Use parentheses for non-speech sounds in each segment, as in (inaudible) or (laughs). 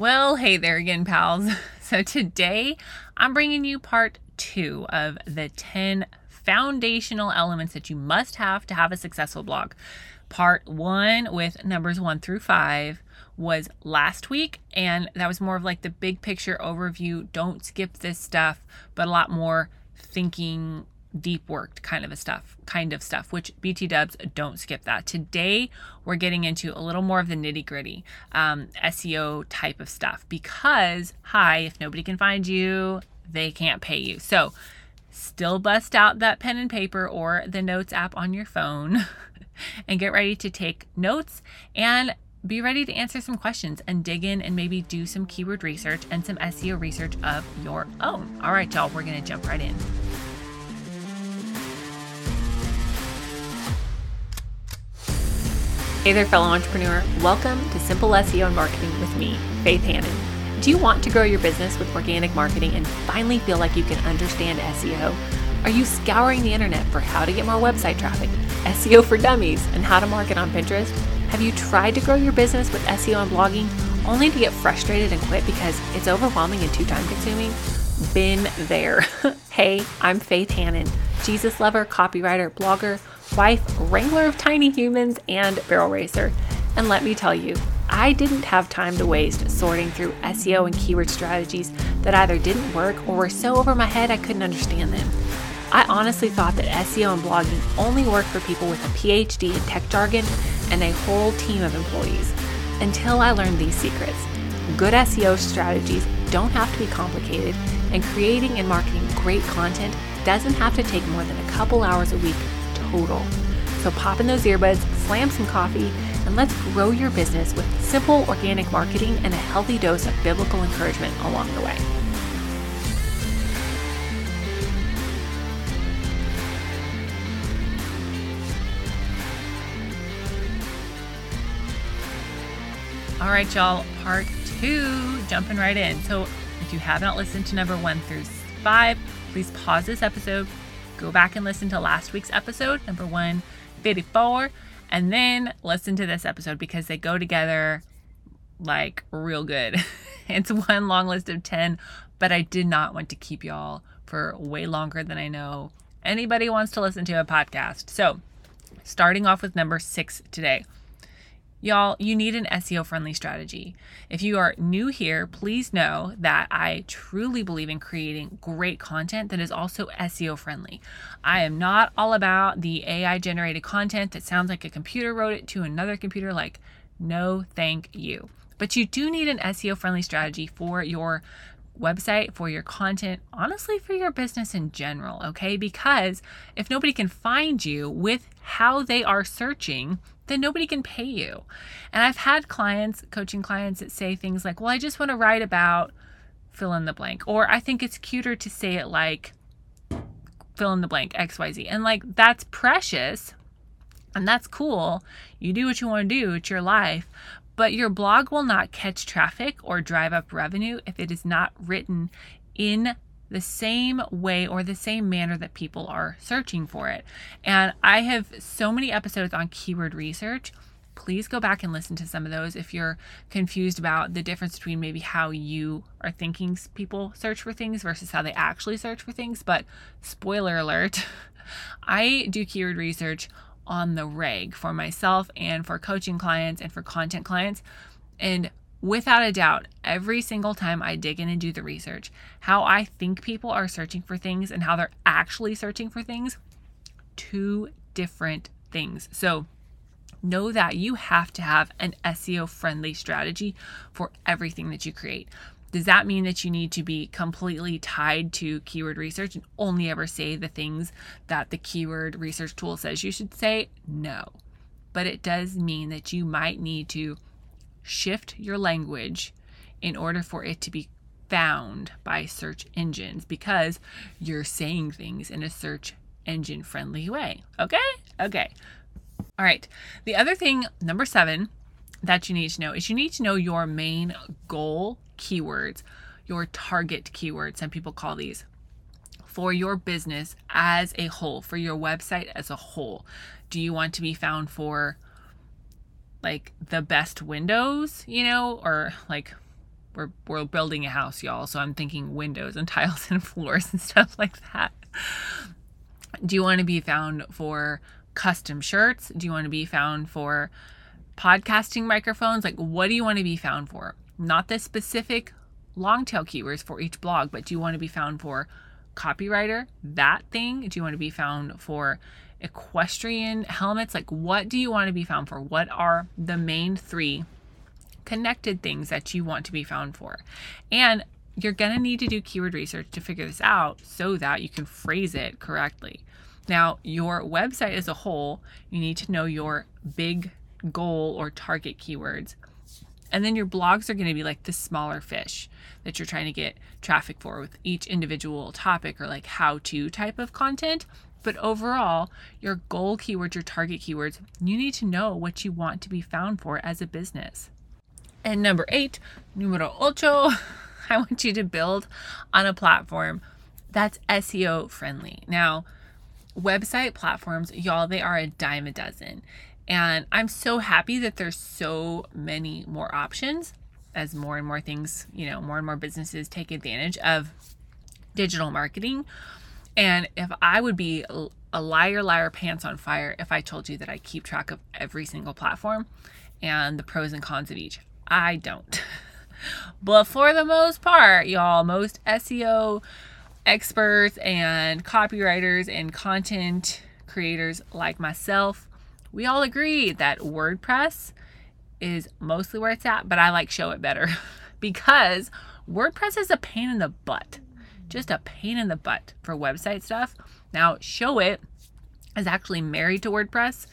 Well, hey there again, pals. (laughs) So today I'm bringing you part two of the 10 foundational elements that you must have to have a successful blog. Part one with numbers one through five was last week, and that was more of like the big picture overview. Don't skip this stuff, but a lot more thinking deep worked kind of a stuff kind of stuff which bt dubs don't skip that today we're getting into a little more of the nitty gritty um, seo type of stuff because hi if nobody can find you they can't pay you so still bust out that pen and paper or the notes app on your phone (laughs) and get ready to take notes and be ready to answer some questions and dig in and maybe do some keyword research and some SEO research of your own. All right, y'all, we're going to jump right in. Hey there, fellow entrepreneur. Welcome to Simple SEO and Marketing with me, Faith Hanan. Do you want to grow your business with organic marketing and finally feel like you can understand SEO? Are you scouring the internet for how to get more website traffic, SEO for dummies, and how to market on Pinterest? Have you tried to grow your business with SEO and blogging only to get frustrated and quit because it's overwhelming and too time consuming? Been there. (laughs) hey, I'm Faith Hanan, Jesus lover, copywriter, blogger wife, wrangler of tiny humans, and barrel racer. And let me tell you, I didn't have time to waste sorting through SEO and keyword strategies that either didn't work or were so over my head I couldn't understand them. I honestly thought that SEO and blogging only worked for people with a PhD in tech jargon and a whole team of employees until I learned these secrets. Good SEO strategies don't have to be complicated, and creating and marketing great content doesn't have to take more than a couple hours a week total. So pop in those earbuds, slam some coffee, and let's grow your business with simple organic marketing and a healthy dose of biblical encouragement along the way. All right, y'all, part two, jumping right in. So, if you have not listened to number one through five, please pause this episode, go back and listen to last week's episode, number 154, and then listen to this episode because they go together like real good. (laughs) it's one long list of 10, but I did not want to keep y'all for way longer than I know anybody wants to listen to a podcast. So, starting off with number six today. Y'all, you need an SEO friendly strategy. If you are new here, please know that I truly believe in creating great content that is also SEO friendly. I am not all about the AI generated content that sounds like a computer wrote it to another computer. Like, no, thank you. But you do need an SEO friendly strategy for your website, for your content, honestly, for your business in general, okay? Because if nobody can find you with how they are searching, then nobody can pay you. And I've had clients, coaching clients, that say things like, well, I just want to write about fill in the blank. Or I think it's cuter to say it like fill in the blank, XYZ. And like, that's precious and that's cool. You do what you want to do, it's your life. But your blog will not catch traffic or drive up revenue if it is not written in the same way or the same manner that people are searching for it. And I have so many episodes on keyword research. Please go back and listen to some of those if you're confused about the difference between maybe how you are thinking people search for things versus how they actually search for things. But spoiler alert, (laughs) I do keyword research on the reg for myself and for coaching clients and for content clients. And without a doubt, every single time I dig in and do the research, how I think people are searching for things and how they're actually searching for things, two different things. So, know that you have to have an SEO friendly strategy for everything that you create. Does that mean that you need to be completely tied to keyword research and only ever say the things that the keyword research tool says you should say? No. But it does mean that you might need to shift your language in order for it to be found by search engines because you're saying things in a search engine friendly way. Okay? Okay. All right. The other thing, number seven, that you need to know is you need to know your main goal keywords, your target keywords, some people call these, for your business as a whole, for your website as a whole. Do you want to be found for like the best windows, you know, or like we're we're building a house, y'all. So I'm thinking windows and (laughs) tiles and floors and stuff like that. Do you want to be found for custom shirts? Do you want to be found for podcasting microphones? Like, what do you want to be found for? Not the specific long tail keywords for each blog, but do you want to be found for copywriter, that thing? Do you want to be found for equestrian helmets? Like, what do you want to be found for? What are the main three connected things that you want to be found for? And you're going to need to do keyword research to figure this out so that you can phrase it correctly. Now, your website as a whole, you need to know your big goal or target keywords. And then your blogs are going to be like the smaller fish that you're trying to get traffic for with each individual topic or like how to type of content. But overall, your goal keywords, your target keywords, you need to know what you want to be found for as a business. And number eight, numero ocho, (laughs) I want you to build on a platform that's SEO friendly. Now, website platforms, y'all, they are a dime a dozen. And I'm so happy that there's so many more options as more and more things, you know, more and more businesses take advantage of digital marketing. And if I would be a liar, liar, pants on fire if I told you that I keep track of every single platform and the pros and cons of each, I don't. (laughs) but for the most part, y'all, most SEO experts and copywriters and content creators like myself, we all agree that WordPress is mostly where it's at, but I like Showit better (laughs) because WordPress is a pain in the butt. Just a pain in the butt for website stuff. Now, Showit is actually married to WordPress,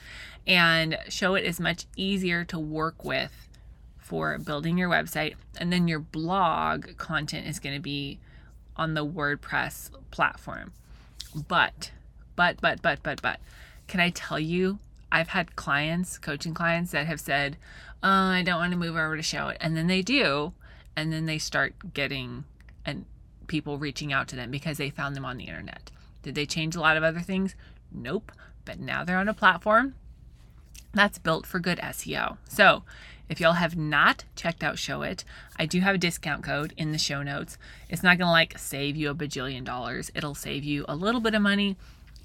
and Showit is much easier to work with for building your website. And then your blog content is going to be on the WordPress platform. But, but, but, but, but, but, can I tell you, I've had clients, coaching clients that have said, oh, I don't want to move over to Showit. And then they do. And then they start getting and people reaching out to them because they found them on the internet. Did they change a lot of other things? Nope. But now they're on a platform that's built for good SEO. So if y'all have not checked out Showit, I do have a discount code in the show notes. It's not going to like save you a bajillion dollars. It'll save you a little bit of money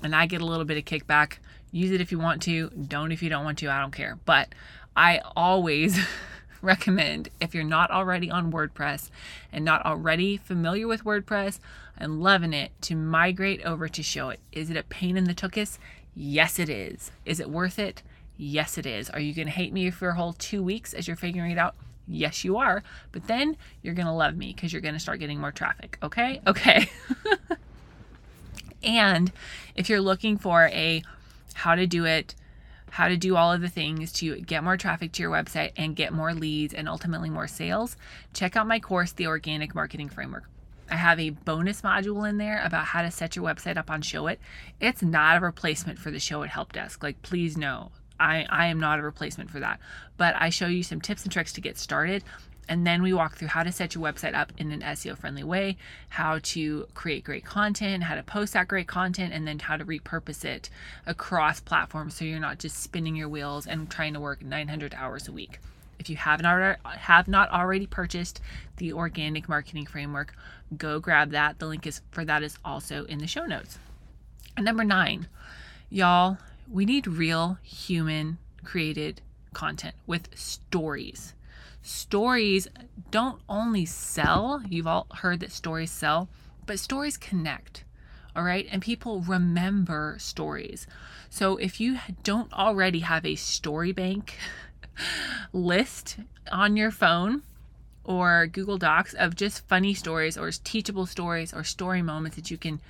and I get a little bit of kickback. Use it if you want to, don't if you don't want to, I don't care. But I always (laughs) recommend if you're not already on WordPress and not already familiar with WordPress and loving it to migrate over to Showit. Is it a pain in the tuchus? Yes, it is. Is it worth it? Yes, it is. Are you going to hate me for a whole two weeks as you're figuring it out? Yes, you are. But then you're going to love me because you're going to start getting more traffic. Okay? (laughs) Okay. and if you're looking for a how to do it, how to do all of the things to get more traffic to your website and get more leads and ultimately more sales, check out my course, The Organic Marketing Framework. I have a bonus module in there about how to set your website up on Showit. It's not a replacement for the Show Showit help desk. Like, please know, I, I am not a replacement for that. But I show you some tips and tricks to get started. And then we walk through how to set your website up in an SEO friendly way, how to create great content, how to post that great content, and then how to repurpose it across platforms so you're not just spinning your wheels and trying to work 900 hours a week. If you haven't already, have not already purchased the organic marketing framework, go grab that. The link is for that is also in the show notes. And number nine, y'all, we need real human created content with stories. Stories don't only sell, you've all heard that stories sell, but stories connect. All right. And people remember stories. So if you don't already have a story bank (laughs) list on your phone or Google Docs of just funny stories or teachable stories or story moments that you can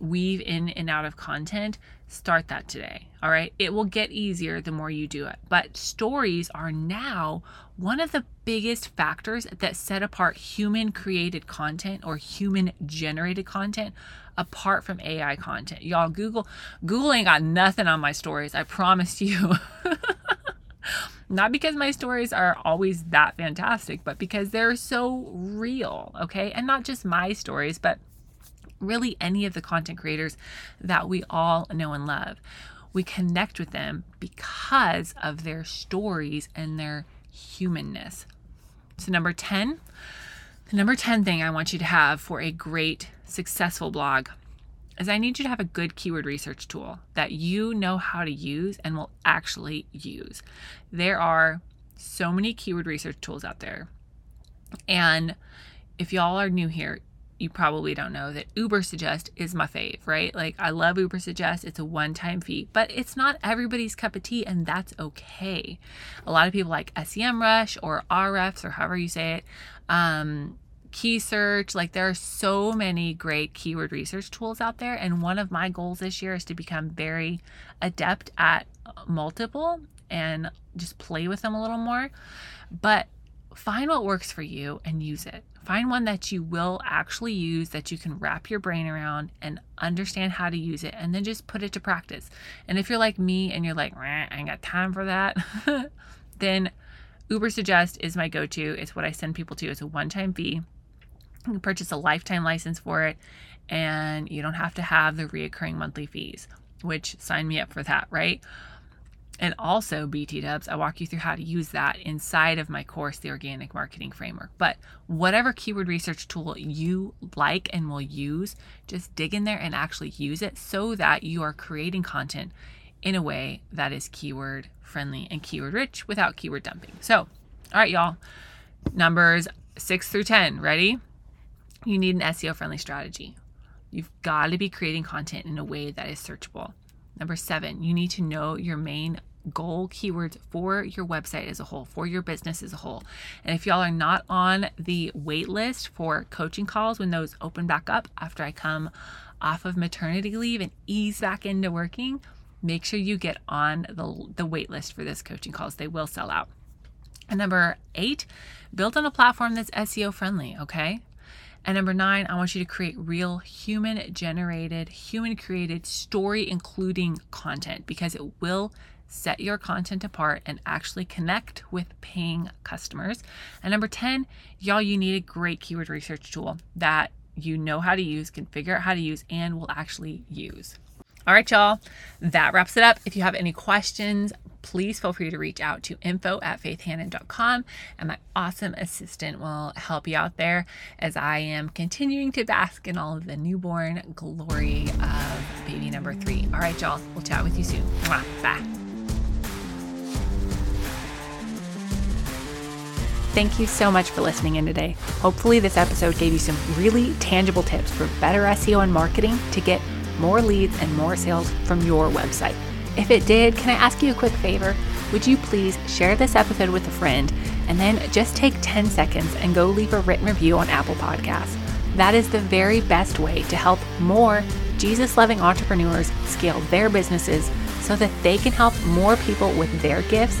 weave in and out of content, start that today. All right. It will get easier the more you do it. But stories are now one of the biggest factors that set apart human created content or human generated content apart from AI content. Y'all, Google, Google ain't got nothing on my stories. I promise you. (laughs) Not because my stories are always that fantastic, but because they're so real, okay? And not just my stories, but really any of the content creators that we all know and love. We connect with them because of their stories and their humanness. So, number 10, The number 10 thing I want you to have for a great, successful blog is I need you to have a good keyword research tool that you know how to use and will actually use. There are so many keyword research tools out there. And if y'all are new here, you probably don't know that Ubersuggest is my fave, right? Like I love Ubersuggest. It's a one-time fee, but it's not everybody's cup of tea and that's okay. A lot of people like SEMrush or Ahrefs or however you say it. Um, KeySearch like there are so many great keyword research tools out there and one of my goals this year is to become very adept at multiple and just play with them a little more. But find what works for you and use it. Find one that you will actually use, that you can wrap your brain around and understand how to use it, and then just put it to practice. And if you're like me and you're like, I ain't got time for that, (laughs) then Ubersuggest is my go to. It's what I send people to. It's a one time fee. You can purchase a lifetime license for it, and you don't have to have the reoccurring monthly fees, which sign me up for that, right? And also, BT dubs, I walk you through how to use that inside of my course, The Organic Marketing Framework. But whatever keyword research tool you like and will use, just dig in there and actually use it so that you are creating content in a way that is keyword friendly and keyword rich without keyword dumping. So, all right, y'all, numbers six through 10, ready? You need an SEO friendly strategy. You've got to be creating content in a way that is searchable. Number seven, you need to know your main goal keywords for your website as a whole, for your business as a whole. And if y'all are not on the wait list for coaching calls when those open back up after I come off of maternity leave and ease back into working, make sure you get on the, the wait list for this coaching calls. They will sell out. And number eight, build on a platform that's SEO friendly, okay? And number nine, I want you to create real human generated, human created story including content because it will set your content apart and actually connect with paying customers. And number 10, y'all, you need a great keyword research tool that you know how to use, can figure out how to use, and will actually use. All right, y'all, that wraps it up. If you have any questions, please feel free to reach out to info at faithhanan.com and my awesome assistant will help you out there as I am continuing to bask in all of the newborn glory of baby number three. All right, y'all, we'll chat with you soon. Bye. Thank you so much for listening in today. Hopefully, this episode gave you some really tangible tips for better SEO and marketing to get more leads and more sales from your website. If it did, can I ask you a quick favor? Would you please share this episode with a friend and then just take 10 seconds and go leave a written review on Apple Podcasts? That is the very best way to help more Jesus loving entrepreneurs scale their businesses so that they can help more people with their gifts